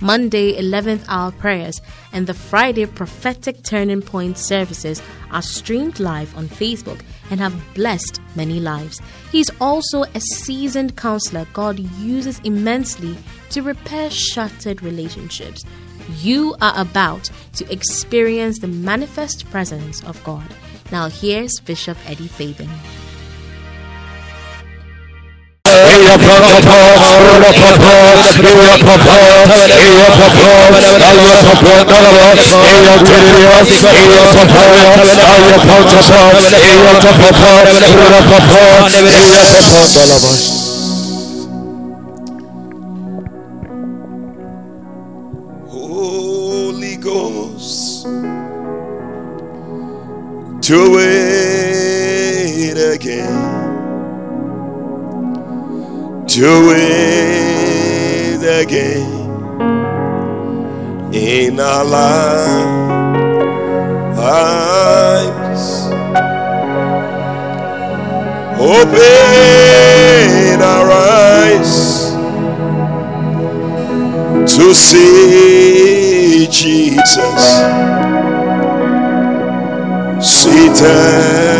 Monday 11th hour prayers, and the Friday prophetic turning point services are streamed live on Facebook and have blessed many lives. He's also a seasoned counselor God uses immensely to repair shattered relationships. You are about to experience the manifest presence of God. Now, here's Bishop Eddie Fabian. Holy Ghost, do it Do it again in our lives. Open our eyes to see Jesus. Seated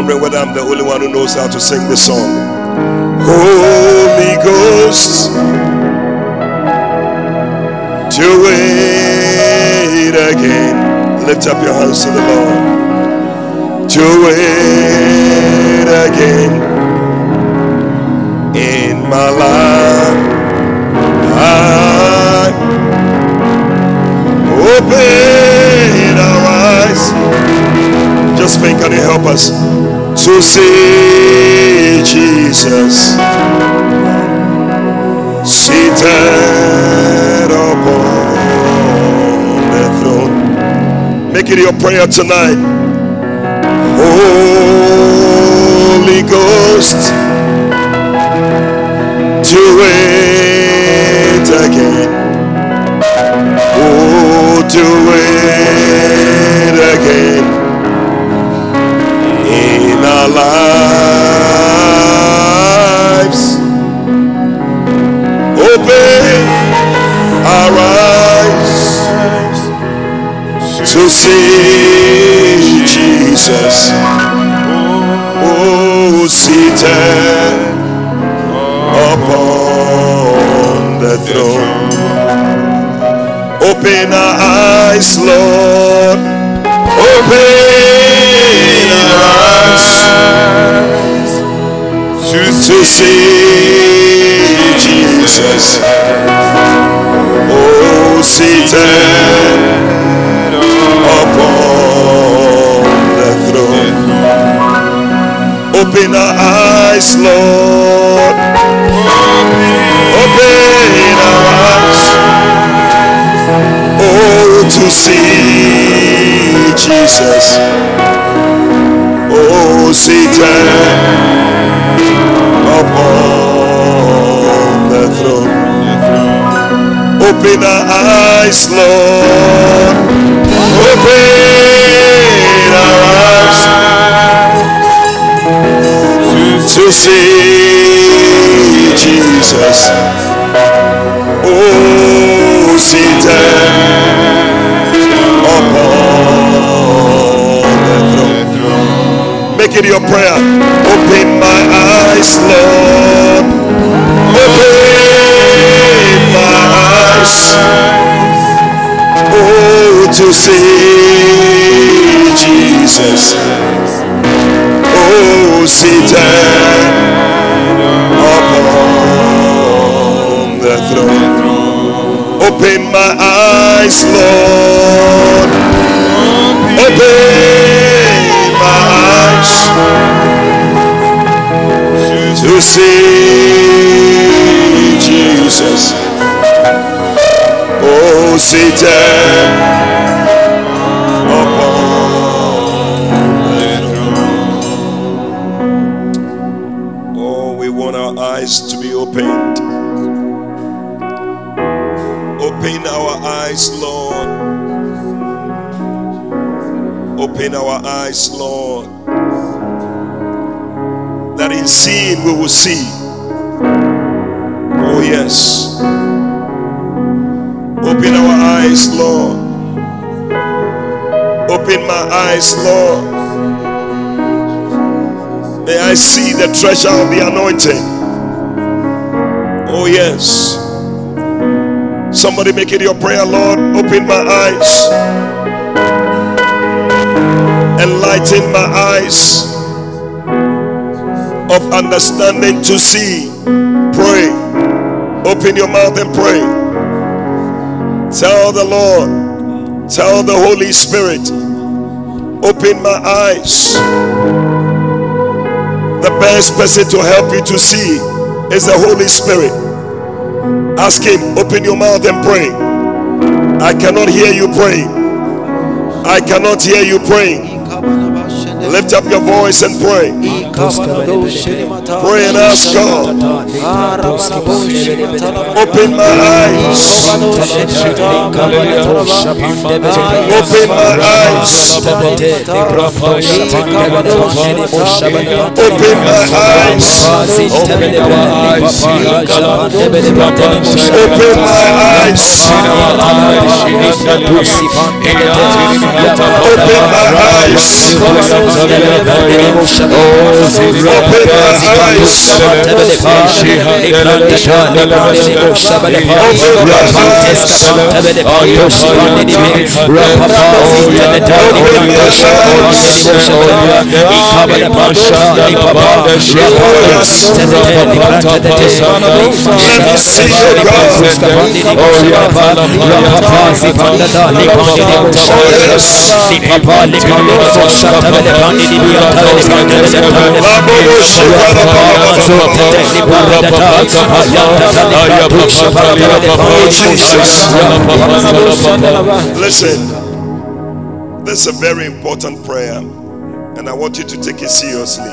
Wondering whether I'm the only one who knows how to sing this song. Holy Ghost, do it again. Lift up your hands to the Lord. Do it again in my life. Open our eyes. Just think, can you help us to see Jesus seated upon the throne? Make it your prayer tonight. Holy Ghost, do it again. Oh, do it again in our lives. Open our eyes to see Jesus. Oh, seated upon the throne. Open our eyes, Lord. Open to, see Jesus. Oh, seated upon the throne. Open our eyes, Lord. Open our eyes. Oh, to see Jesus. Oh, seated upon the throne. Open our eyes, Lord. Open our eyes to see Jesus. Oh, seated upon the throne. Make it your prayer. Open my eyes, Lord. Open my eyes. Oh, to see Jesus. Oh, seated upon the throne. Open my eyes, Lord. Open my eyes to see Jesus. Oh, seated we will see. Oh, yes. Open our eyes, Lord. Open my eyes, Lord. May I see the treasure of the anointing. Oh, yes. Somebody make it your prayer, Lord. Open my eyes. Enlighten my eyes understanding to see. Pray. Open your mouth and pray. Tell the Lord. Tell the Holy Spirit. Open my eyes. The best person to help you to see is the Holy Spirit. Ask Him, open your mouth and pray. I cannot hear you praying. I cannot hear you praying. Lift up your voice and pray. Pray and ask God. Open my eyes. Open my eyes. Open my eyes. Open my eyes. Open my eyes. Papa, Listen, this is a very important prayer, and I want you to take it seriously.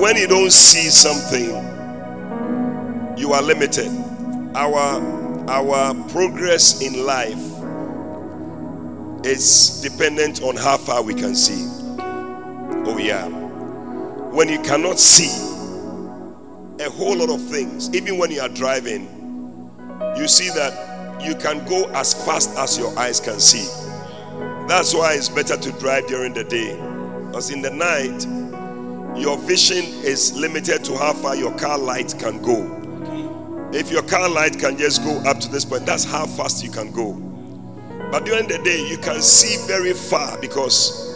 When you don't see something, you are limited. Our our progress in life is dependent on how far we can see. Oh, yeah. When you cannot see a whole lot of things, even when you are driving, you see that you can go as fast as your eyes can see. That's why it's better to drive during the day. Because in the night, your vision is limited to how far your car light can go. If your car light can just go up to this point, that's how fast you can go. But during the day, you can see very far because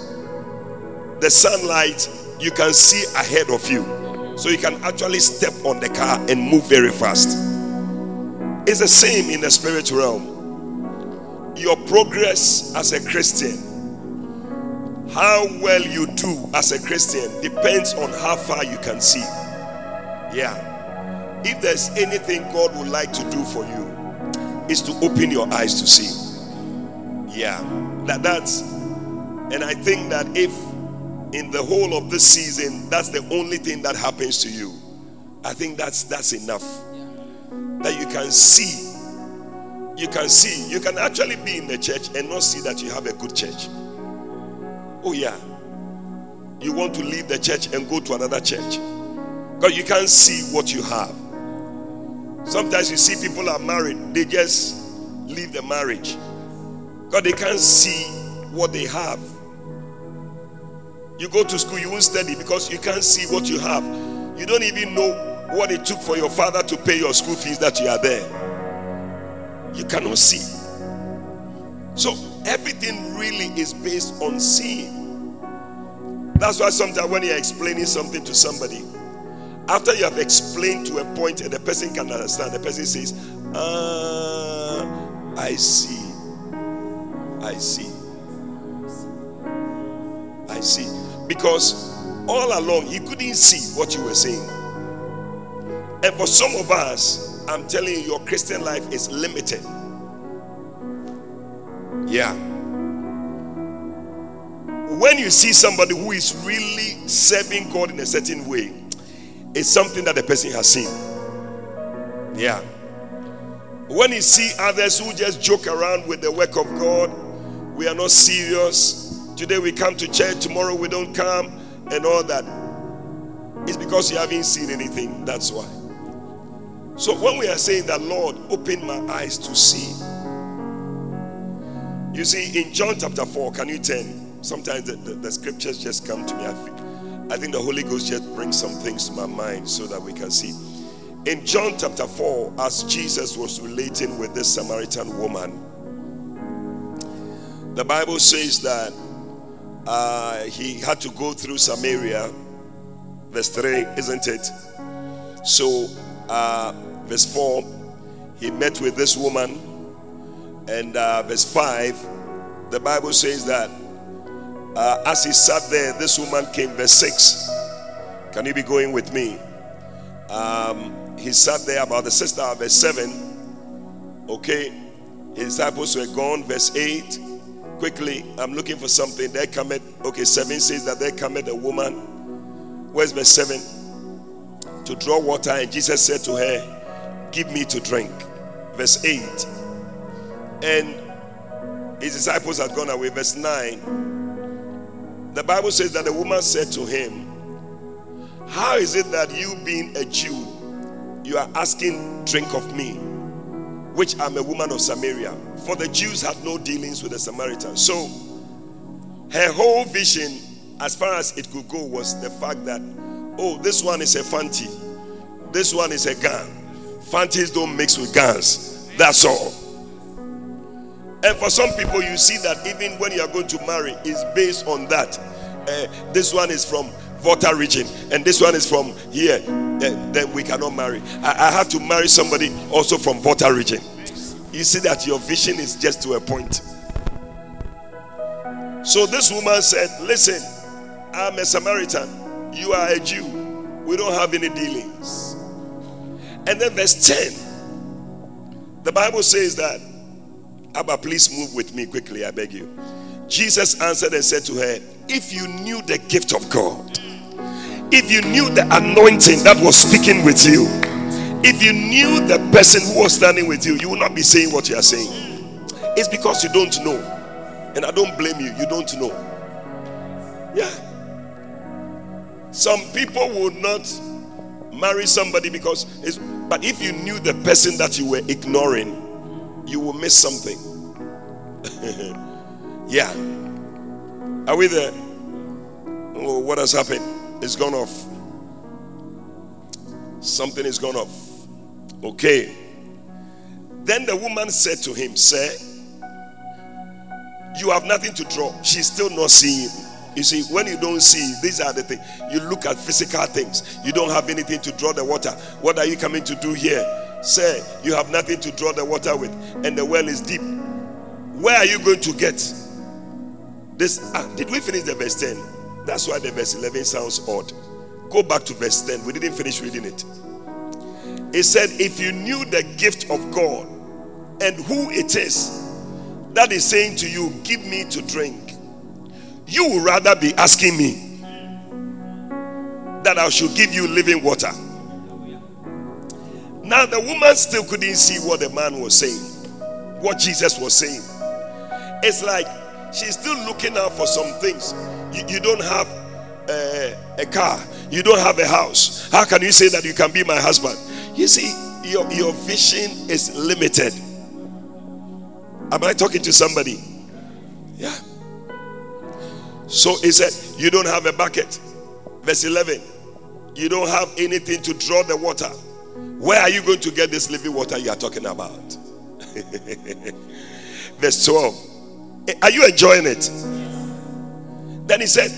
the sunlight you can see ahead of you. So you can actually step on the car and move very fast. It's the same in the spirit realm. Your progress as a Christian, how well you do as a Christian, depends on how far you can see. Yeah. If there's anything God would like to do for you, is to open your eyes to see. Yeah. That that's and I think that if in the whole of this season that's the only thing that happens to you, I think that's that's enough that you can see. You can see. You can actually be in the church and not see that you have a good church. Oh, yeah. You want to leave the church and go to another church because you can't see what you have. Sometimes you see people are married, they just leave the marriage because they can't see what they have. You go to school, you won't study because you can't see what you have. You don't even know what it took for your father to pay your school fees that you are there. You cannot see. So everything really is based on seeing. That's why sometimes when you're explaining something to somebody, after you have explained to a point and the person can understand, the person says, Ah, I see. I see. I see. Because all along he couldn't see what you were saying. And for some of us, I'm telling you, your Christian life is limited Yeah. When you see somebody who is really serving God in a certain way, it's something that the person has seen. Yeah. When you see others who just joke around with the work of God, we are not serious. Today we come to church, tomorrow we don't come, and all that. It's because you haven't seen anything. That's why. So when we are saying that, Lord, open my eyes to see. You see, in John chapter 4, can you turn? Sometimes the, the, the scriptures just come to me. I I think the Holy Ghost just brings some things to my mind so that we can see. In John chapter 4, as Jesus was relating with this Samaritan woman, the Bible says that uh, he had to go through Samaria. Verse 3, isn't it? So, uh, verse 4, he met with this woman. And uh, verse 5, the Bible says that uh, as he sat there, this woman came. Verse 6, can you be going with me? Um, he sat there about the sister, verse 7. Okay, his disciples were gone. Verse 8, quickly, I'm looking for something. There cometh, okay, 7 says that there cometh a woman. Where's verse 7? To draw water, and Jesus said to her, Give me to drink. Verse 8. And his disciples had gone away. Verse 9. The Bible says that the woman said to him, How is it that you, being a Jew, you are asking drink of me, which I'm a woman of Samaria? For the Jews had no dealings with the Samaritans. So her whole vision, as far as it could go, was the fact that, oh, this one is a fanti, this one is a gun. Fantis don't mix with guns. That's all. And for some people, you see that even when you are going to marry, it's based on that. Uh, this one is from Volta region, and this one is from here. Uh, then we cannot marry. I, I have to marry somebody also from Volta region. You see that your vision is just to a point. So this woman said, Listen, I'm a Samaritan. You are a Jew. We don't have any dealings. And then verse 10, the Bible says that, Abba, please move with me quickly, I beg you. Jesus answered and said to her, If you knew the gift of God, if you knew the anointing that was speaking with you, if you knew the person who was standing with you, you would not be saying what you are saying. It's because you don't know. And I don't blame you, you don't know. Yeah. Some people will not marry somebody because it's but if you knew the person that you were ignoring, you will miss something. yeah. Are we there? Oh, what has happened? It's gone off. Something is gone off. Okay. Then the woman said to him, Sir, you have nothing to draw. She's still not seeing. You see, when you don't see, these are the things. You look at physical things. You don't have anything to draw the water. What are you coming to do here? Say, you have nothing to draw the water with, and the well is deep. Where are you going to get this? Ah, did we finish the verse 10? That's why the verse 11 sounds odd. Go back to verse 10. We didn't finish reading it. It said, If you knew the gift of God and who it is that is saying to you, Give me to drink you would rather be asking me that I should give you living water. Now, the woman still couldn't see what the man was saying, what Jesus was saying. It's like she's still looking out for some things. You, you don't have uh, a car, you don't have a house. How can you say that you can be my husband? You see, your, your vision is limited. Am I talking to somebody? Yeah. So he said, You don't have a bucket. Verse 11, you don't have anything to draw the water. Where are you going to get this living water you are talking about? Verse 12, are you enjoying it? Then he said,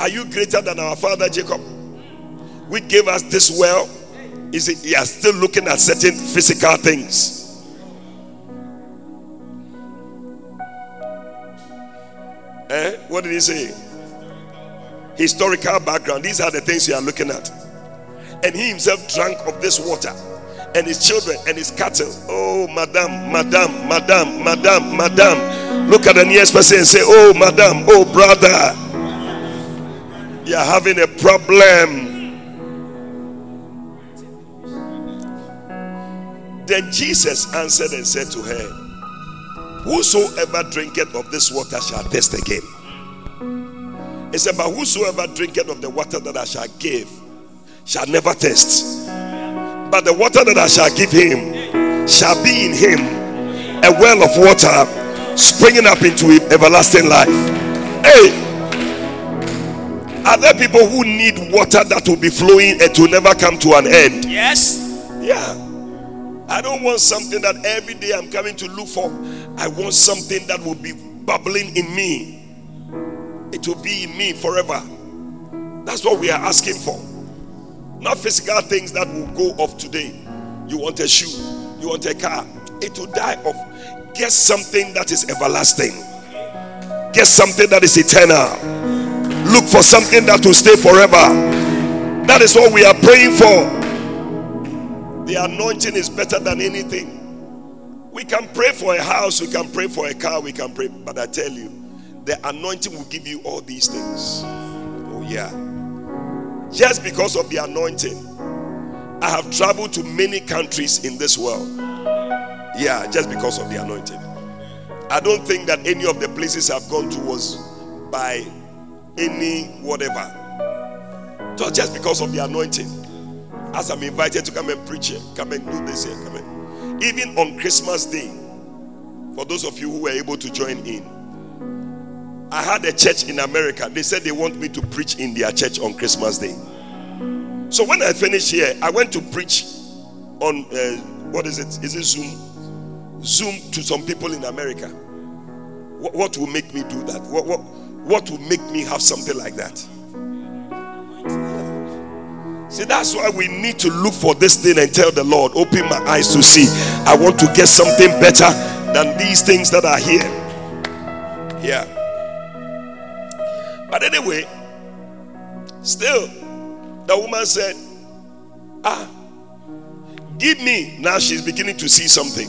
Are you greater than our father Jacob, which gave us this well? Is it you are still looking at certain physical things? Eh? What did he say? Historical background. These are the things you are looking at. And he himself drank of this water, and his children and his cattle. Oh, madam, madam, madam, madam, madam. Look at the nearest person and say, Oh, madam, oh, brother, you're having a problem. Then Jesus answered and said to her, Whosoever drinketh of this water shall thirst again. He said, But whosoever drinketh of the water that I shall give shall never thirst. But the water that I shall give him shall be in him a well of water springing up into everlasting life. Hey, are there people who need water that will be flowing and to never come to an end? Yes. Yeah. I don't want something that every day I'm coming to look for. I want something that will be bubbling in me. It will be in me forever. That's what we are asking for. Not physical things that will go off today. You want a shoe, you want a car, it will die off. Get something that is everlasting. Get something that is eternal. Look for something that will stay forever. That is what we are praying for. The anointing is better than anything. We can pray for a house, we can pray for a car, we can pray, but I tell you, the anointing will give you all these things. Oh, yeah. Just because of the anointing, I have traveled to many countries in this world. Yeah, just because of the anointing. I don't think that any of the places I've gone to was by any whatever. Just because of the anointing as I'm invited to come and preach here, come and do this here, come and even on Christmas Day, for those of you who were able to join in, I had a church in America. They said they want me to preach in their church on Christmas Day. So when I finished here, I went to preach on uh, what is it? Is it Zoom? Zoom to some people in America. What, what will make me do that? What, what, what will make me have something like that? See, that's why we need to look for this thing and tell the Lord, open my eyes to see. I want to get something better than these things that are here. Yeah. But anyway, still, the woman said, Ah, give me. Now she's beginning to see something.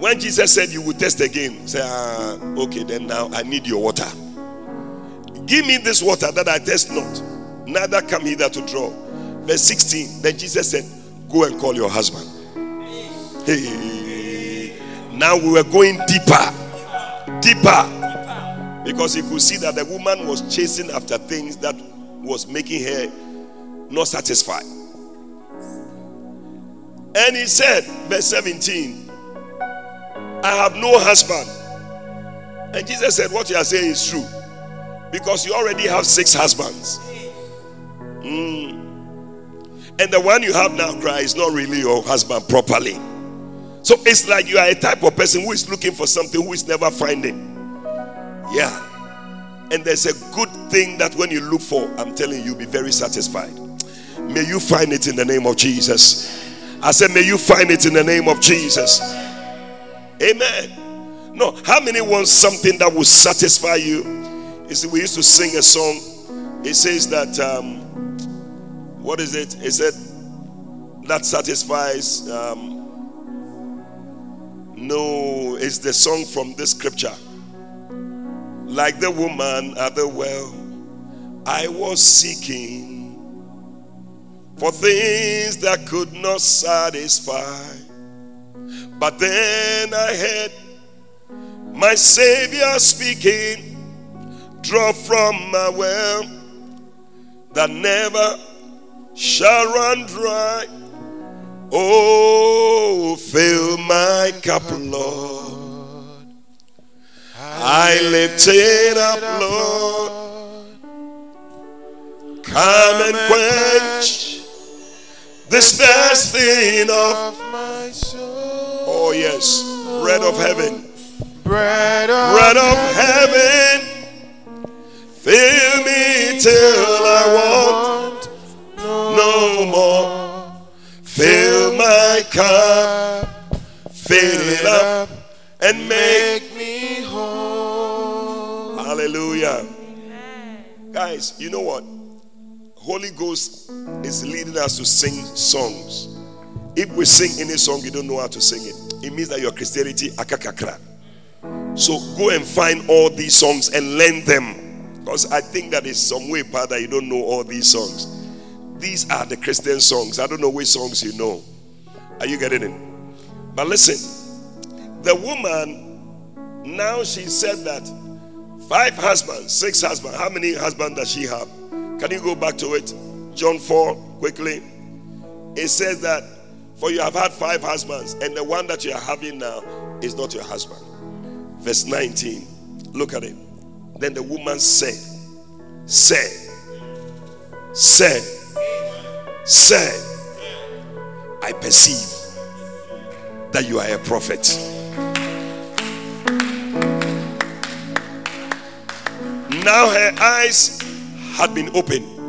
When Jesus said, You will test again, say, ah, Okay, then now I need your water. Give me this water that I test not neither come hither to draw. Verse 16. Then Jesus said, Go and call your husband. Hey, now we were going deeper, deeper, because he could see that the woman was chasing after things that was making her not satisfied. And he said, verse 17, I have no husband. And Jesus said, What you are saying is true. Because you already have six husbands. Mm. And the one you have now, cry, is not really your husband properly. So it's like you are a type of person who is looking for something who is never finding. Yeah. And there's a good thing that when you look for, I'm telling you, be very satisfied. May you find it in the name of Jesus. I said, May you find it in the name of Jesus. Amen. No, how many want something that will satisfy you? You see, we used to sing a song. It says that um, what is it? It said that satisfies. Um, no, it's the song from this scripture. Like the woman at the well, I was seeking for things that could not satisfy. But then I heard my Savior speaking, draw from my well that never shall run dry. Oh, fill my cup, Lord. I lift it up, Lord. Come and quench this thirsting of my soul. Oh, yes, bread of heaven. Bread of, bread of heaven. Fill me till I want no more. Fill my cup, fill it up, and make me whole. Hallelujah. Guys, you know what? Holy Ghost is leading us to sing songs. If we sing any song, you don't know how to sing it. It means that your Christianity akakakra. So go and find all these songs and learn them. Because I think that is some way that you don't know all these songs. These are the Christian songs. I don't know which songs you know. Are you getting it? But listen, the woman now she said that five husbands, six husbands. How many husbands does she have? Can you go back to it? John 4 quickly. It says that for you have had five husbands, and the one that you are having now is not your husband. Verse 19. Look at it. Then the woman said, Say, say, say, I perceive that you are a prophet. Now her eyes had been opened.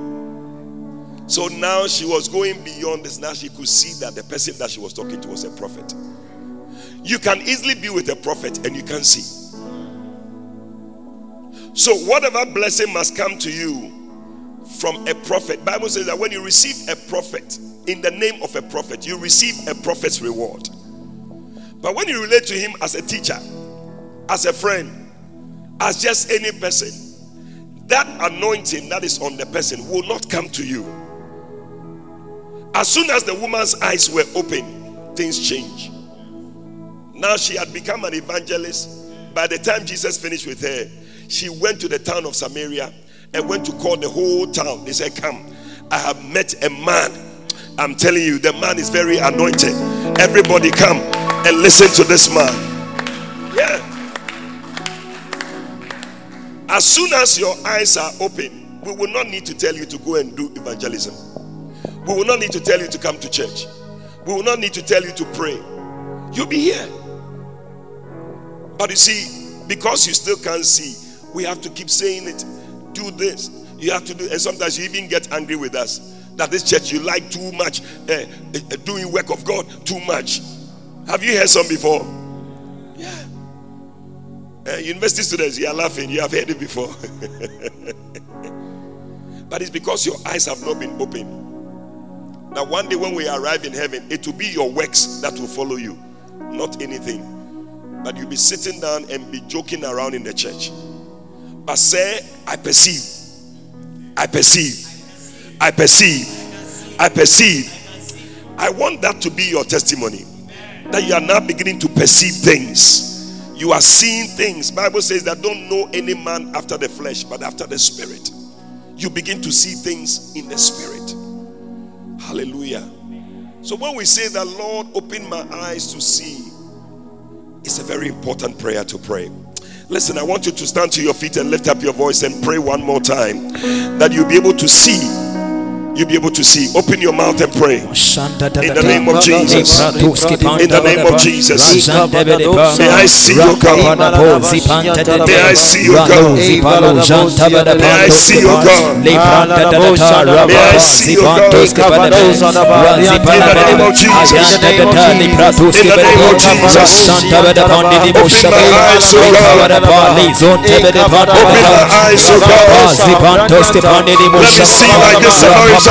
So now she was going beyond this. Now she could see that the person that she was talking to was a prophet. You can easily be with a prophet and you can see. So whatever blessing must come to you from a prophet. Bible says that when you receive a prophet in the name of a prophet, you receive a prophet's reward. But when you relate to him as a teacher, as a friend, as just any person, that anointing that is on the person will not come to you. As soon as the woman's eyes were open, things changed. Now she had become an evangelist. By the time Jesus finished with her, she went to the town of Samaria and went to call the whole town. They said, Come, I have met a man. I'm telling you, the man is very anointed. Everybody come and listen to this man. Yeah. As soon as your eyes are open, we will not need to tell you to go and do evangelism. We will not need to tell you to come to church. We will not need to tell you to pray. You'll be here. But you see, because you still can't see, we have to keep saying it. Do this. You have to do, and sometimes you even get angry with us that this church you like too much, uh, uh, doing work of God too much. Have you heard some before? Yeah. Uh, university students, you are laughing. You have heard it before. but it's because your eyes have not been opened. Now, one day when we arrive in heaven, it will be your works that will follow you, not anything. But you'll be sitting down and be joking around in the church. But say, I perceive, I perceive, I perceive, I perceive. I want that to be your testimony. That you are now beginning to perceive things. You are seeing things. Bible says that don't know any man after the flesh, but after the spirit. You begin to see things in the spirit. Hallelujah. So when we say that, Lord, open my eyes to see, it's a very important prayer to pray. Listen, I want you to stand to your feet and lift up your voice and pray one more time that you'll be able to see you'll be able to see. Open your mouth and pray. In the name of Jesus. In the name of Jesus. May I see your God. May I see your God. May I see your God. May I see your God. In the name of Jesus. In the name of Jesus. Open my eyes, O God. Open my eyes, O God. Let me see like. The name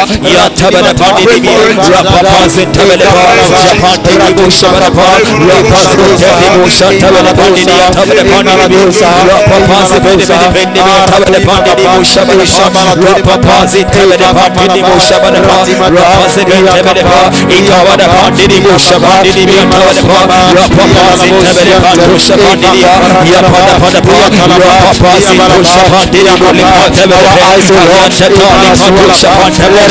Jesus. Let your eyes be open. Your eyes of understanding. Your eyes of understanding. Your eyes of understanding. Pray for it. Pray for it. Pray for it. Pray for it. ya tabana pandi dibi rapapa zentabele para japan tiri busha barapa rapapa zentabele busha tabele pandi dibi tabele pandi dibi rapapa zentabele pandi dibi tabele pandi dibi busha barapa rapapa zentabele pandi dibi busha barapa rapapa zentabele pa ikawada pandi dibi busha pandi dibi tabele pa rapapa zentabele pandi busha pandi dibi ya pada pada pa rapapa zentabele pandi dibi tabele pa ya tada pandi busha pandi ministry school. Rapapa Zintalaba. We begin to proceed. Ibala Sundalaba. In the name of Jesus. Ibala Shanda.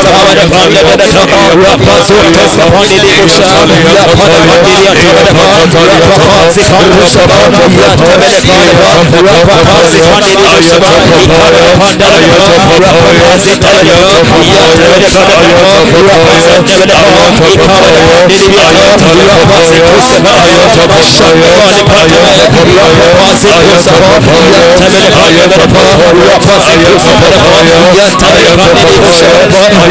Yes, I am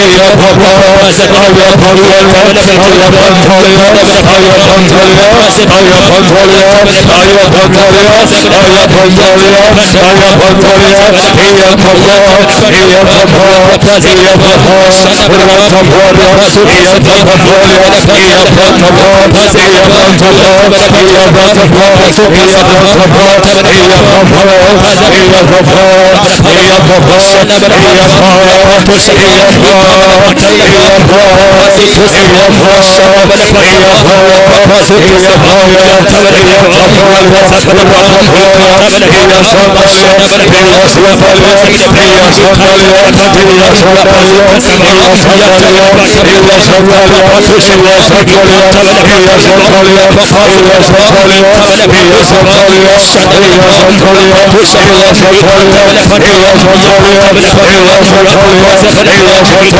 يا يا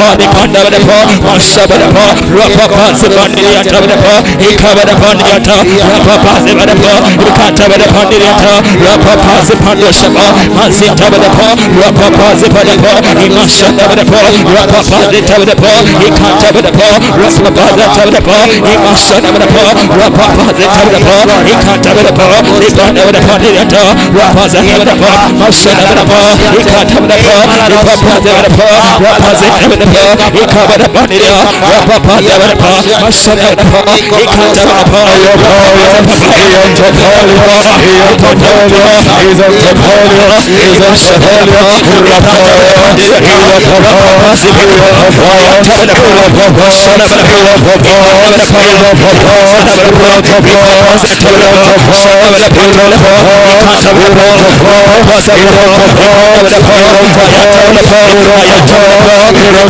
upon the under the paw, Masaba the paw, he Yata, Rapa Pansi by the paw, Rukata by the Pandiata, Rapa Pansi Pandia Shapa, Mansi Tava the paw, Rapa Pansi by the paw, he must shut over the paw, Rapa Pansi Tava the paw, he can't cover the paw, Rapa Pansi Tava the paw, he must shut over pa ikha ba pa ni ya pa pa ya ba pa masha ba pa ikha ja ba pa ya pa ya sahiyan ta pa ya sahiyan ta pa ya izan ta pa ya izan ta pa ya ra pa sahiyan ta pa sahiyan ta pa ya ta na pa pa pa na pa pa pa pa na pa pa pa pa na pa pa pa ta ra pa pa na pa pa pa ikha ja ba pa pa sahiyan ta pa ta pa ya ta na pa ya ta na pa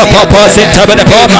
Rapa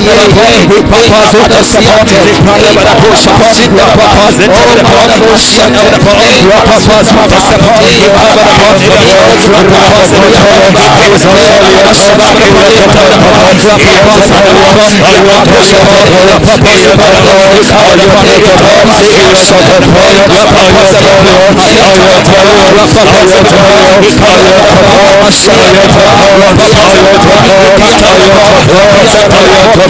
Mashana the the the the the the the the Pandi the Pa, Rapa Paz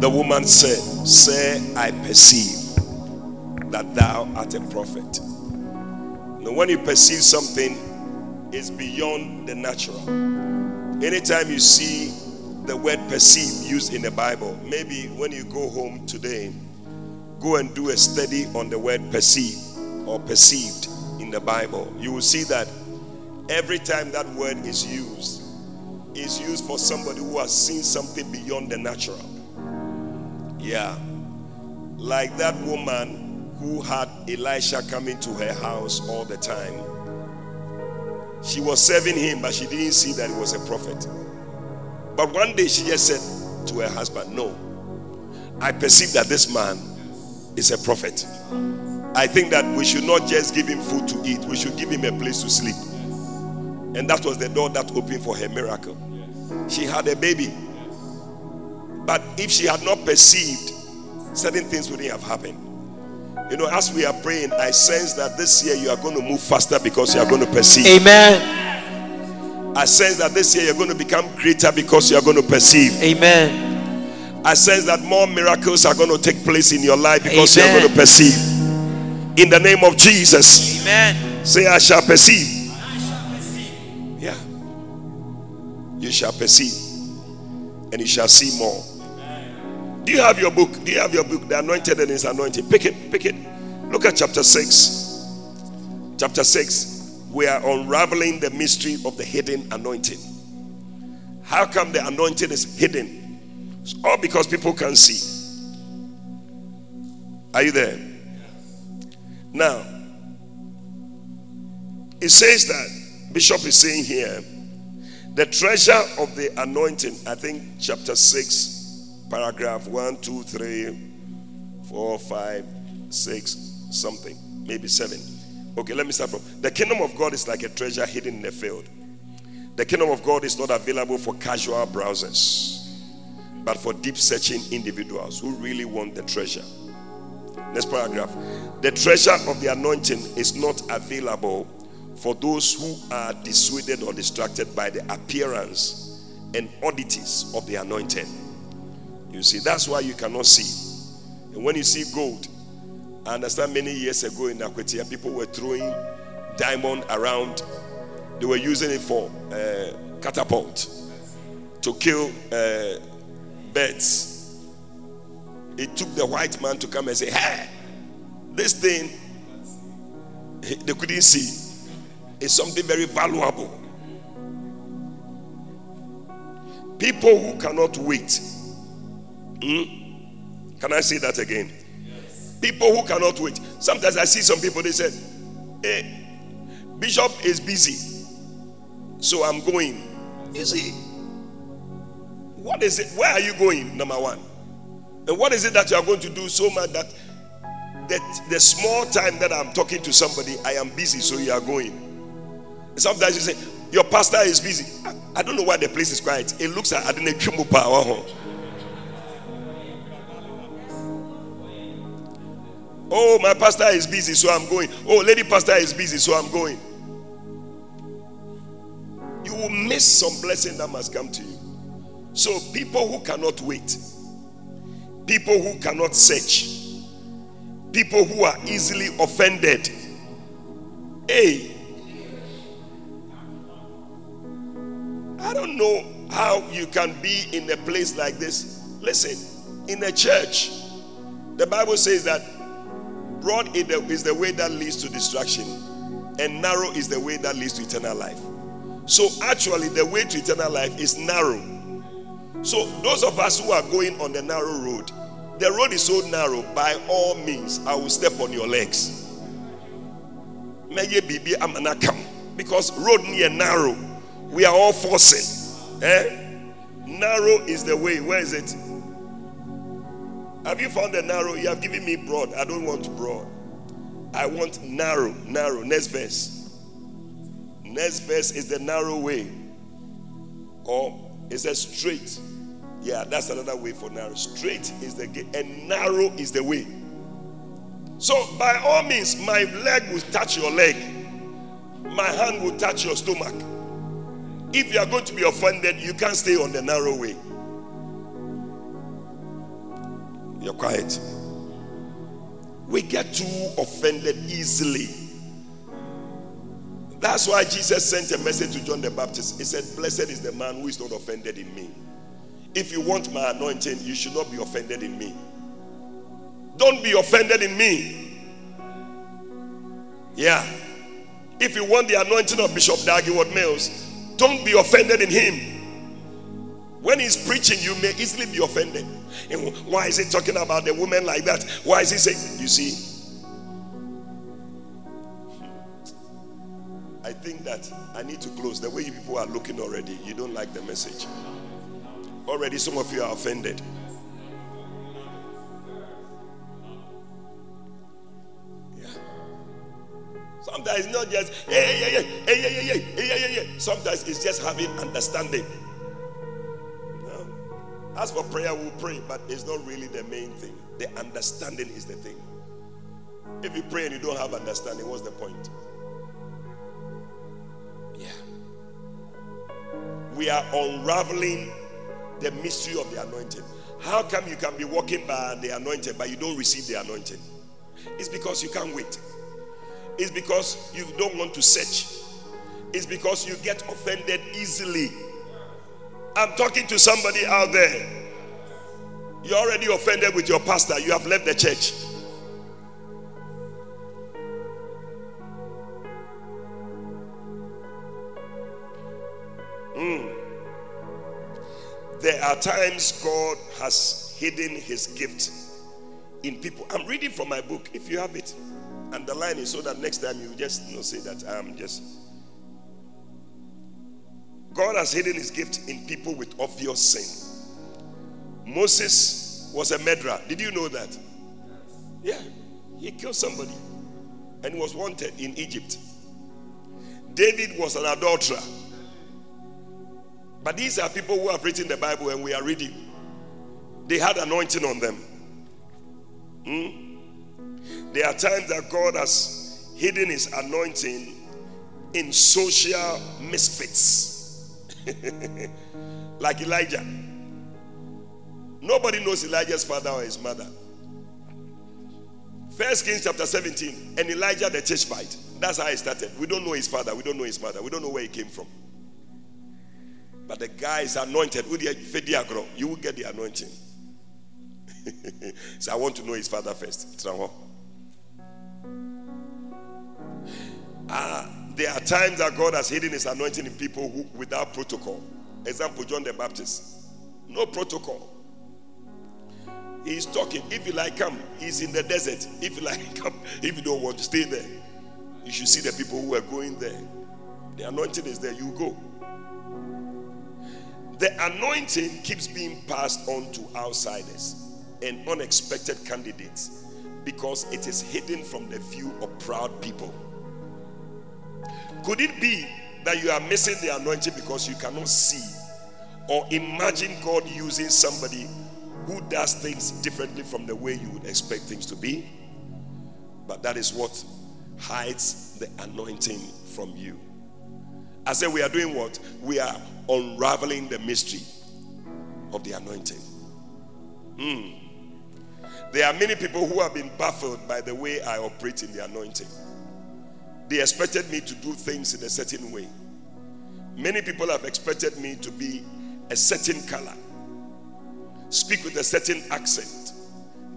the woman said, Sir, I perceive that thou art a prophet. Now, when you perceive something, it's beyond the natural. Anytime you see the word perceive used in the Bible, maybe when you go home today, go and do a study on the word perceive or perceived the Bible. You will see that every time that word is used, is used for somebody who has seen something beyond the natural. Yeah. Like that woman who had Elisha coming to her house all the time. She was serving him, but she didn't see that he was a prophet. But one day she just said to her husband, No, I perceive that this man is a prophet. I think that we should not just give him food to eat, we should give him a place to sleep. And that was the door that opened for her miracle. She had a baby. But if she had not perceived, certain things wouldn't have happened. You know, as we are praying, I sense that this year you are going to move faster because you are going to perceive. Amen. I sense that this year you're going to become greater because you are going to perceive. Amen. I sense that more miracles are going to take place in your life because you are going to perceive. In the name of Jesus, Amen. say, I shall perceive. Yeah. You shall perceive and you shall see more. Do you have your book? Do you have your book? The anointed and his anointing. Pick it, pick it. Look at chapter 6. Chapter 6. We are unraveling the mystery of the hidden anointing. How come the anointing is hidden? It's all because people can see. Are you there? Now, it says that Bishop is saying here the treasure of the anointing, I think chapter 6, paragraph 1, 2, 3, 4, 5, 6, something, maybe 7. Okay, let me start from the kingdom of God is like a treasure hidden in the field. The kingdom of God is not available for casual browsers, but for deep searching individuals who really want the treasure. Next paragraph. The treasure of the anointing is not available for those who are dissuaded or distracted by the appearance and oddities of the anointed. You see, that's why you cannot see. And when you see gold, I understand many years ago in Akwatia, people were throwing diamond around. They were using it for uh, catapult to kill uh, birds. It took the white man to come and say, "Hey, this thing they couldn't see is something very valuable." People who cannot wait. Hmm? Can I say that again? People who cannot wait. Sometimes I see some people, they said, Hey, Bishop is busy, so I'm going. You see, What is it? Where are you going? Number one. And what is it that you are going to do so much that that the small time that I'm talking to somebody, I am busy, so you are going. Sometimes you say, Your pastor is busy. I, I don't know why the place is quiet. It looks like I didn't know power. Oh, my pastor is busy, so I'm going. Oh, lady pastor is busy, so I'm going. You will miss some blessing that must come to you. So, people who cannot wait, people who cannot search, people who are easily offended. Hey, I don't know how you can be in a place like this. Listen, in a church, the Bible says that broad is the way that leads to destruction, and narrow is the way that leads to eternal life. So, actually, the way to eternal life is narrow. So, those of us who are going on the narrow road, the road is so narrow, by all means, I will step on your legs. Because road near narrow, we are all forcing. Eh? Narrow is the way. Where is it? Have you found the narrow? You have given me broad. I don't want broad. I want narrow, narrow. Next verse. Next verse is the narrow way. Or it's a straight. Yeah, that's another way for narrow. Straight is the gate, and narrow is the way. So, by all means, my leg will touch your leg, my hand will touch your stomach. If you are going to be offended, you can't stay on the narrow way. You're quiet. We get too offended easily. That's why Jesus sent a message to John the Baptist. He said, Blessed is the man who is not offended in me. If you want my anointing, you should not be offended in me. Don't be offended in me. Yeah. If you want the anointing of Bishop Dag Heward-Mills, don't be offended in him. When he's preaching, you may easily be offended. And why is he talking about the woman like that? Why is he saying, you see? I think that I need to close. The way you people are looking already, you don't like the message. Already, some of you are offended. Yeah. Sometimes not just hey, hey, hey, hey, hey, hey, hey, hey, hey, hey. Sometimes it's just having understanding. No. As for prayer, we'll pray, but it's not really the main thing. The understanding is the thing. If you pray and you don't have understanding, what's the point? Yeah. We are unraveling the mystery of the anointing. How come you can be walking by the anointing, but you don't receive the anointing? It's because you can't wait. It's because you don't want to search. It's because you get offended easily. I'm talking to somebody out there. You're already offended with your pastor, you have left the church. Are times God has hidden his gift in people. I'm reading from my book. If you have it, underline it so that next time you just you know, say that I'm just. God has hidden his gift in people with obvious sin. Moses was a murderer. Did you know that? Yeah, he killed somebody and was wanted in Egypt. David was an adulterer. But these are people who have written the Bible and we are reading. They had anointing on them. Hmm? There are times that God has hidden his anointing in social misfits. like Elijah. Nobody knows Elijah's father or his mother. First Kings chapter 17, and Elijah the Tishbite. That's how it started. We don't know his father, we don't know his mother, we don't know where he came from. But the guy is anointed. You will get the anointing. so I want to know his father first. Ah, there are times that God has hidden his anointing in people who, without protocol. Example, John the Baptist. No protocol. He's talking. If you like, come. He's in the desert. If you like, come. If you don't want to stay there, you should see the people who are going there. The anointing is there. You go. The anointing keeps being passed on to outsiders and unexpected candidates because it is hidden from the view of proud people. Could it be that you are missing the anointing because you cannot see or imagine God using somebody who does things differently from the way you would expect things to be? But that is what hides the anointing from you. I said, we are doing what? We are unraveling the mystery of the anointing. Hmm. There are many people who have been baffled by the way I operate in the anointing. They expected me to do things in a certain way. Many people have expected me to be a certain color, speak with a certain accent,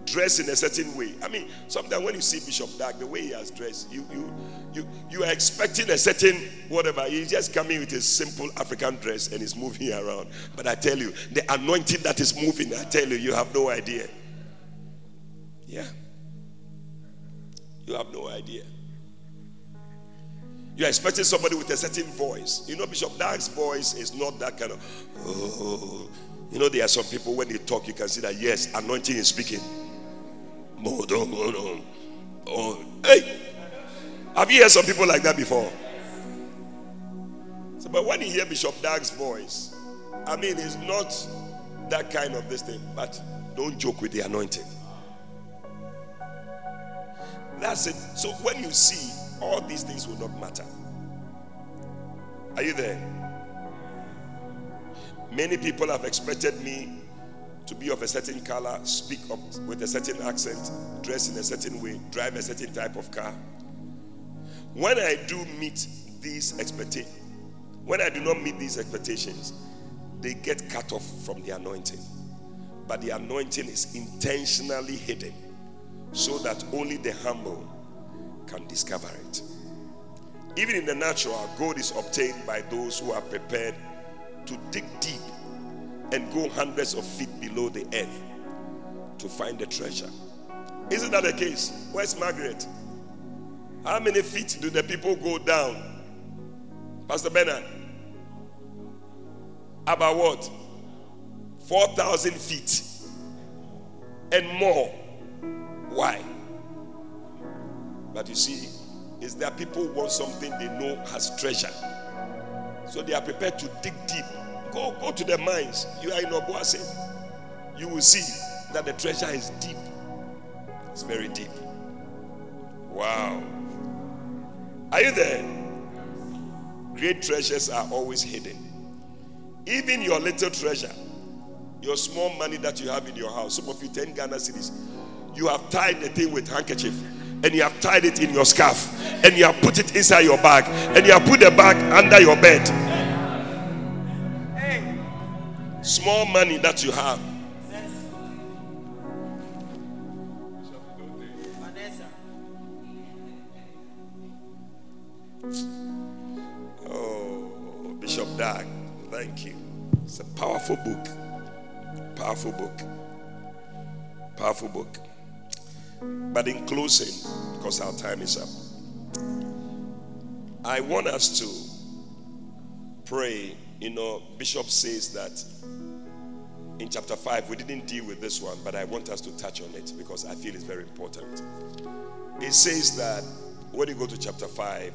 dress in a certain way. I mean, sometimes when you see Bishop Dag, the way he has dressed, you you you you are expecting a certain whatever. He's just coming with a simple African dress and he's moving around. But I tell you, the anointing that is moving, I tell you, you have no idea. Yeah. You have no idea. You're expecting somebody with a certain voice. You know, Bishop Dag's voice is not that kind of, oh. You know, there are some people when they talk, you can see that, yes, anointing is speaking. Oh, hey. Have you heard some people like that before? So, but when you hear Bishop Dag's voice, I mean, it's not that kind of this thing, but don't joke with the anointing. That's it. So when you see, all these things will not matter. Are you there? Many people have expected me to be of a certain color, speak of, with a certain accent, dress in a certain way, drive a certain type of car. When I do meet these expectations, when I do not meet these expectations, they get cut off from the anointing. But the anointing is intentionally hidden so that only the humble can discover it. Even in the natural, gold is obtained by those who are prepared to dig deep and go hundreds of feet below the earth to find the treasure. Isn't that the case? Where's Margaret? How many feet do the people go down? Pastor Bernard? About what? 4,000 feet and more. Why? But you see, is there people want something they know has treasure. So they are prepared to dig deep. Go, go to the mines. You are in Obuasi. You will see that the treasure is deep. It's very deep. Wow. Are you there? Great treasures are always hidden. Even your little treasure, your small money that you have in your house, some of you 10 Ghana cedis, you have tied the thing with handkerchief and you have tied it in your scarf and you have put it inside your bag and you have put the bag under your bed. Small money that you have. Oh, Bishop Dag, thank you. It's a powerful book. Powerful book. Powerful book. But in closing, because our time is up, I want us to pray. You know, Bishop says that in chapter 5, we didn't deal with this one, but I want us to touch on it because I feel it's very important. It says that when you go to chapter 5,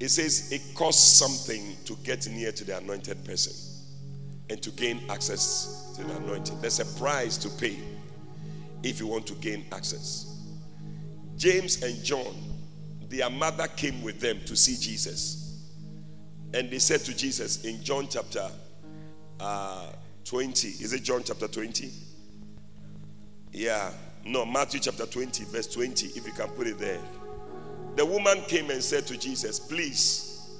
it says it costs something to get near to the anointed person and to gain access to the anointing. There's a price to pay if you want to gain access. James and John, their mother came with them to see Jesus. And they said to Jesus in John chapter uh, 20, is it John chapter 20? Yeah, no, Matthew chapter 20, verse 20, if you can put it there. The woman came and said to Jesus, Please,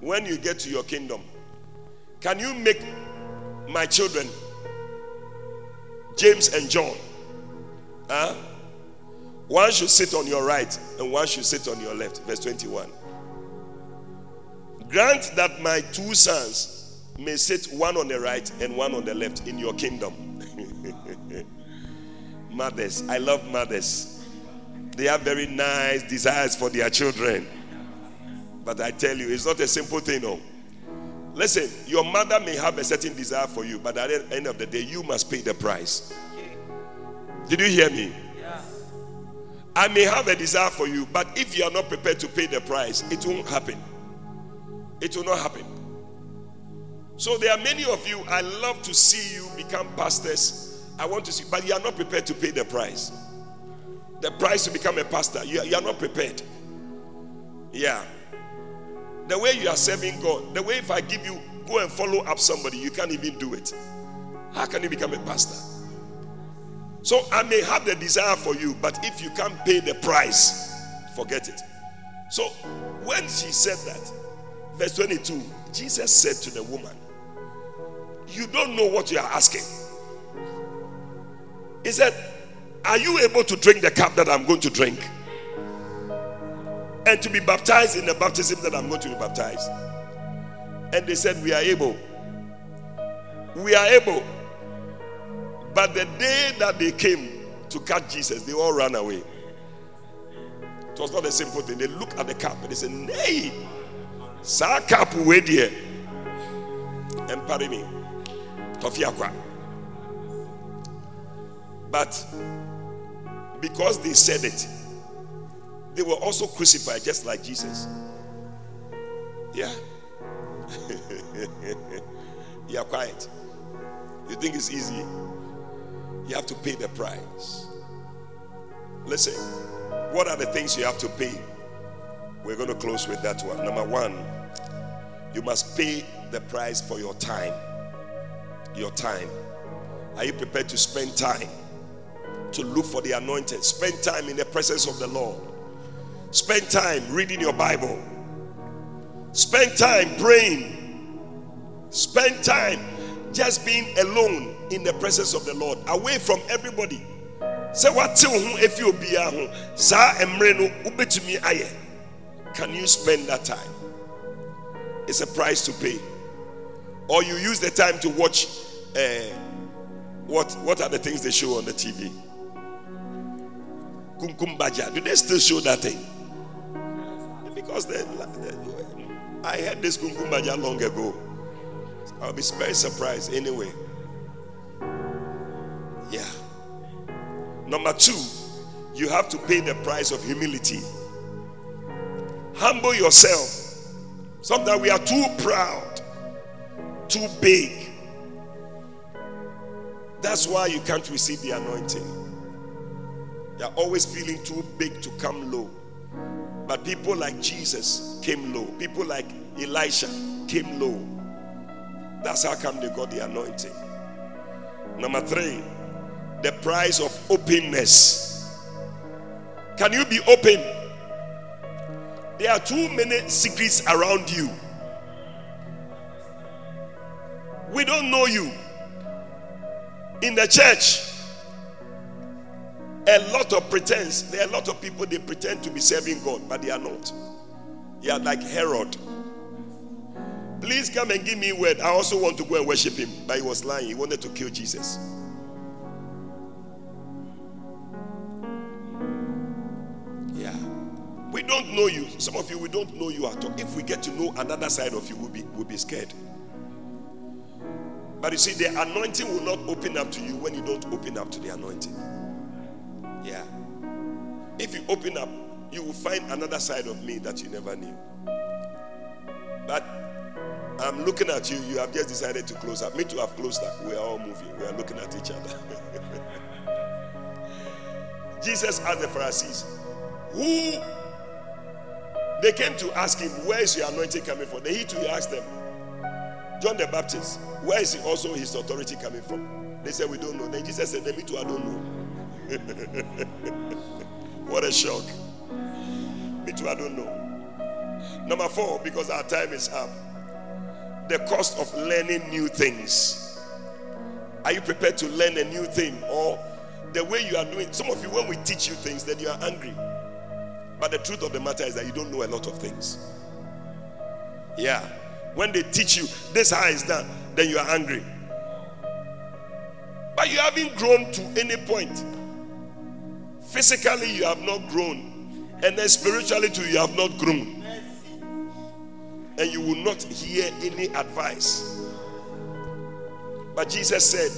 when you get to your kingdom, can you make my children, James and John, Huh? One should sit on your right and one should sit on your left. Verse 21. Grant that my two sons may sit one on the right and one on the left in your kingdom. mothers, I love mothers. They have very nice desires for their children. But I tell you, it's not a simple thing, no. Listen, your mother may have a certain desire for you, but at the end of the day, you must pay the price. Did you hear me? I may have a desire for you, but if you are not prepared to pay the price, it won't happen. It will not happen. So there are many of you, I love to see you become pastors. I want to see, but you are not prepared to pay the price. The price to become a pastor, you are, you are not prepared. Yeah. The way you are serving God, the way if I give you, go and follow up somebody, you can't even do it. How can you become a pastor? So I may have the desire for you, but if you can't pay the price, forget it. So when she said that, verse 22, Jesus said to the woman, You don't know what you are asking. He said, Are you able to drink the cup that I'm going to drink? And to be baptized in the baptism that I'm going to be baptized? And they said, We are able. We are able. But the day that they came to catch Jesus, they all ran away. It was not a simple thing. They looked at the cup and they said, Nay, sa cup wait here. And pardon me. Tofiakwa. But because they said it, they were also crucified just like Jesus. Yeah. you are quiet. You think it's easy? You have to pay the price. Listen, what are the things you have to pay? We're going to close with that one. Number one, you must pay the price for your time. Your time. Are you prepared to spend time to look for the anointed? Spend time in the presence of the Lord. Spend time reading your Bible. Spend time praying. Spend time just being alone in the presence of the Lord, away from everybody. Say what if you be sa ubetumi Can you spend that time? It's a price to pay. Or you use the time to watch uh, what what are the things they show on the TV? Kumkum Bhagya. Do they still show that thing? Because they, I heard this Kumkum Bhagya long ago. I'll be very surprised anyway. Yeah. Number two, you have to pay the price of humility. Humble yourself. Sometimes we are too proud, too big. That's why you can't receive the anointing. You're always feeling too big to come low. But people like Jesus came low. People like Elisha came low. That's how come they got the anointing. Number three, the price of openness. Can you be open? There are too many secrets around you. We don't know you. In the church, a lot of pretense. There are a lot of people they pretend to be serving God, but they are not. They are like Herod. Please come and give me word. I also want to go and worship him. But he was lying. He wanted to kill Jesus. Yeah. We don't know you. Some of you, we don't know you at all. If we get to know another side of you, we'll be, we'll be scared. But you see, the anointing will not open up to you when you don't open up to the anointing. Yeah. If you open up, you will find another side of me that you never knew. But I'm looking at you. You have just decided to close up. Me too have closed up. We are all moving. We are looking at each other. Jesus asked the Pharisees, who they came to ask him, Where is your anointing coming from? Then he too asked them, John the Baptist, where is also his authority coming from? They said, We don't know. Then Jesus said, Me too, I don't know. what a shock. Me too, I don't know. Number four, because our time is up the cost of learning new things. Are you prepared to learn a new thing? Or the way you are doing, some of you, when we teach you things, then you are angry. But the truth of the matter is that you don't know a lot of things. Yeah. When they teach you this how it's done, then you are angry. But you haven't grown to any point. Physically, you have not grown. And then spiritually, too, you have not grown. and you will not hear any advice. But Jesus said,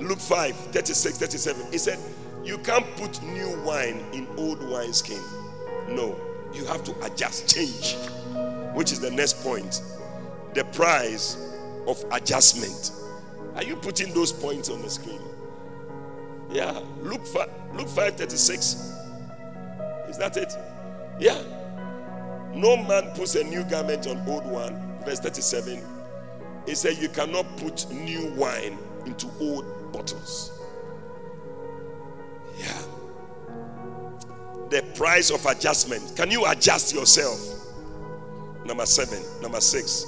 Luke 5 36 37, He said, You can't put new wine in old wineskin. No, you have to adjust, change, which is the next point. The price of adjustment. Are you putting those points on the screen? Yeah, Luke 5, Luke 5 36. Is that it? Yeah. No man puts a new garment on old one. Verse 37. He said, You cannot put new wine into old bottles. Yeah. The price of adjustment. Can you adjust yourself? Number seven. Number six.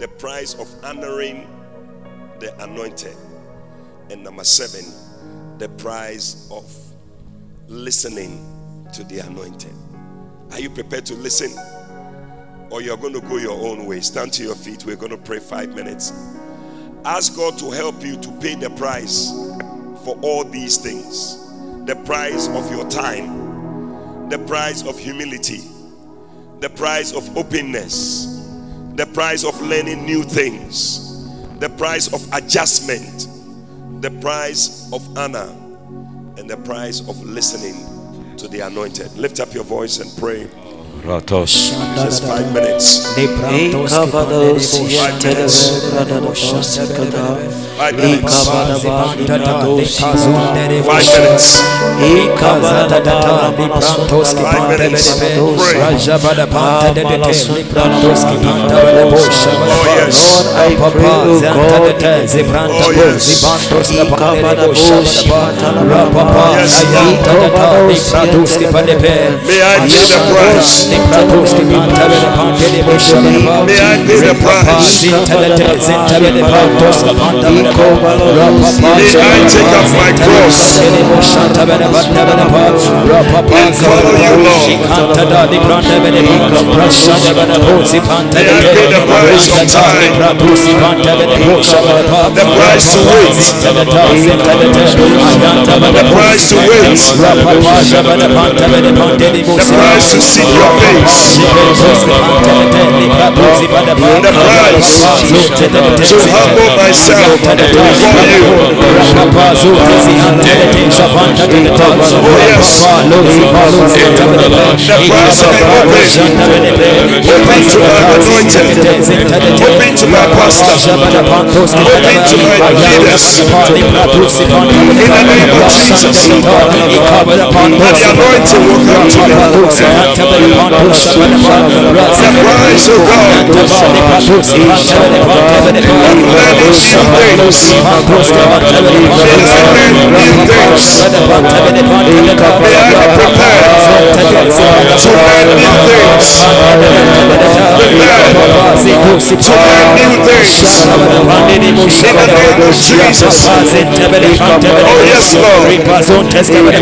The price of honoring the anointed. And number seven, the price of listening to the anointed. Are you prepared to listen? Or you're going to go your own way? Stand to your feet. We're going to pray five minutes. Ask God to help you to pay the price for all these things the price of your time, the price of humility, the price of openness, the price of learning new things, the price of adjustment, the price of honor, and the price of listening to the anointed. Lift up your voice and pray. Ratos. Just five minutes. Five minutes. Five minutes. Five minutes. Pray. Oh yes. Lord, I pray, oh God, Oh yes. May I pay the price? I the price? I take up my cross and follow you, Lord? May I pay the price of time? The price to wait. The price to wait. The price to seek your face. The price to humble myself before you. Oh yes. The price to be open. Open to my anointed. Open to my pastor. Open to my leaders. In the name of Jesus. That the anointing will come to me. The price of God. Of learning new things. May new things. May I prepared to new things. Oh yes, Lord.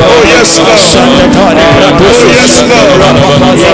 Oh yes, Lord. Oh yes, Lord.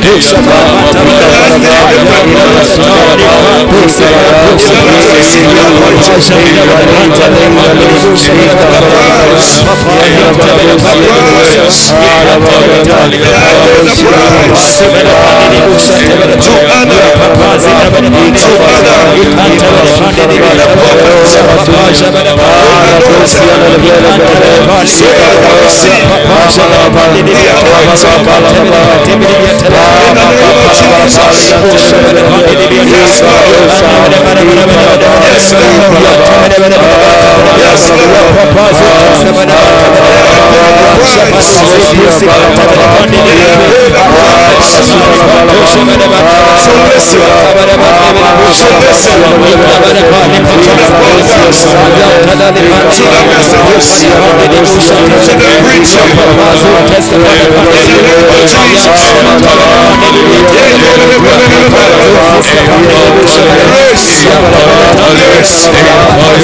price of of Jesus. May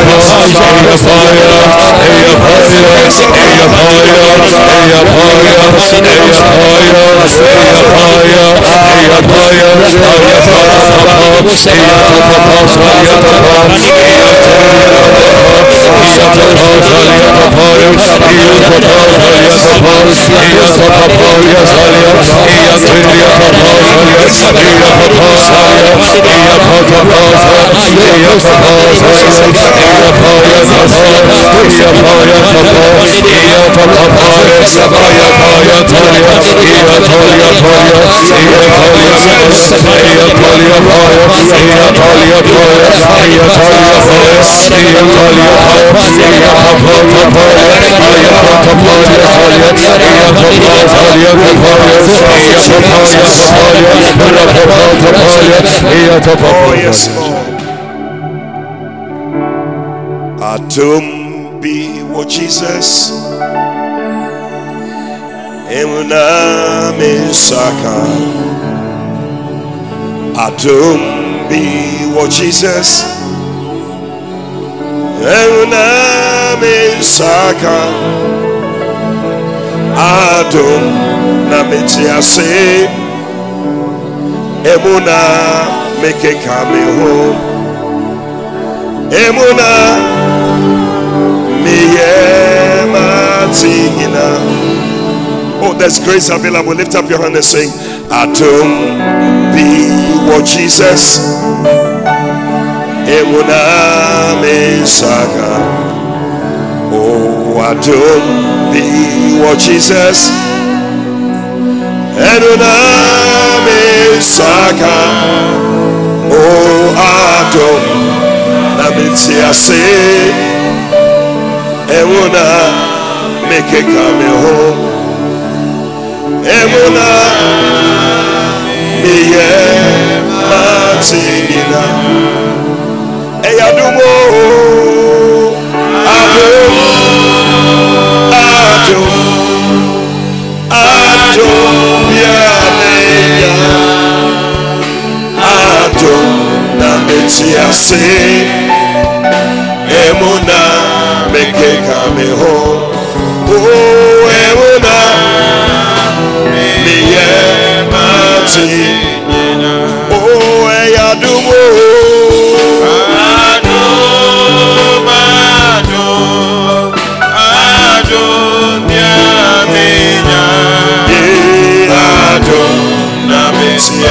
a Hey, So that Atum bi wo Jesus. Emuna misaka. Atum bi wo Jesus. Emuna misaka. Atum na mitiase. Emuna make kame home. Emuna miyematina. Oh, there's grace available. Lift up your hand and sing, Atum be what Jesus. Emuna misaka. Oh, Atum be what Jesus. Emuna misaka. Oh, Atum na mitiase. Emuna make kame home. Emuna miye matina. Eyadumo adum adum adum bianeya adum na metiase. Emuna make kame home. Oh,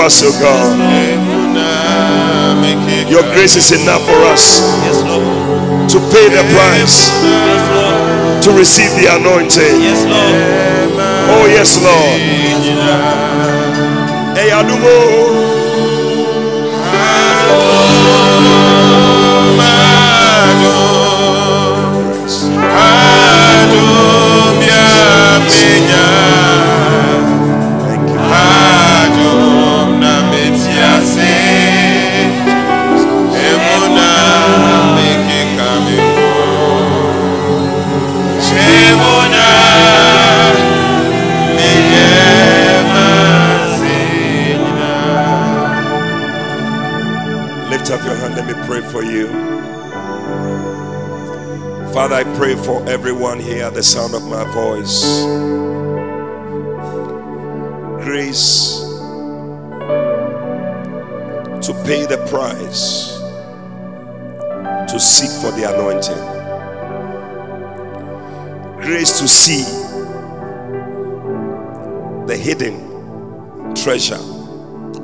us, O God. Your grace is enough for us to pay the price, to receive the anointing. Oh, yes, Lord. Father, I pray for everyone here at the sound of my voice. Grace to pay the price to seek for the anointing. Grace to see the hidden treasure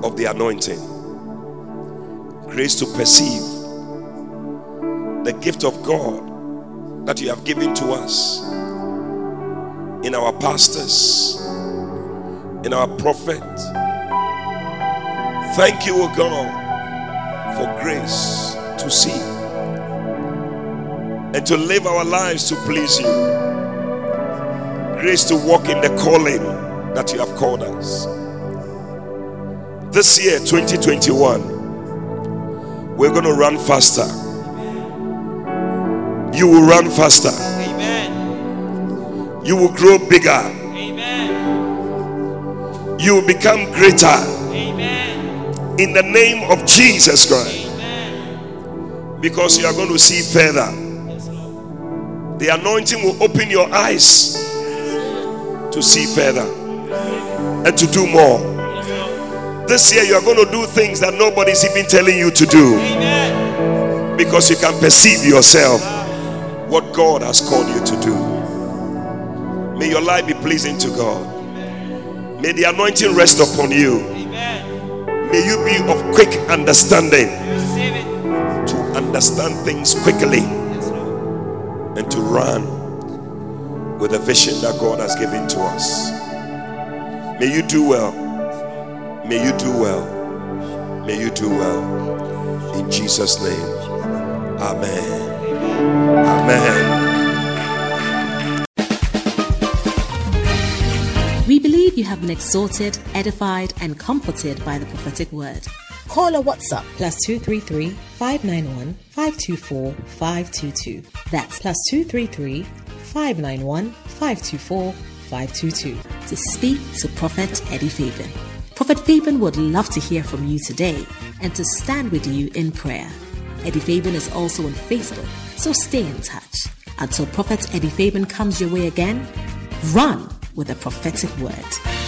of the anointing. Grace to perceive the gift of God that you have given to us in our pastors, in our prophet. Thank you, O God, for grace to see and to live our lives to please you. Grace to walk in the calling that you have called us. This year, 2021, we're going to run faster. You will run faster. Amen. You will grow bigger. Amen. You will become greater Amen. in the name of Jesus Christ Amen. because you are going to see further. Yes. The anointing will open your eyes to see further and to do more. This year, you are going to do things that nobody's even telling you to do Amen. because you can perceive yourself what God has called you to do. May your life be pleasing to God. May the anointing rest upon you. May you be of quick understanding to understand things quickly and to run with the vision that God has given to us. May you do well. May you do well. May you do well. In Jesus' name. Amen. Amen. We believe you have been exhorted, edified, and comforted by the prophetic word. Call or WhatsApp plus 233 591 524 522. That's plus 233 591 524 522 to speak to Prophet Eddie Fabian. Prophet Fabian would love to hear from you today and to stand with you in prayer. Eddie Fabian is also on Facebook, so stay in touch. Until Prophet Eddie Fabian comes your way again, run with a prophetic word.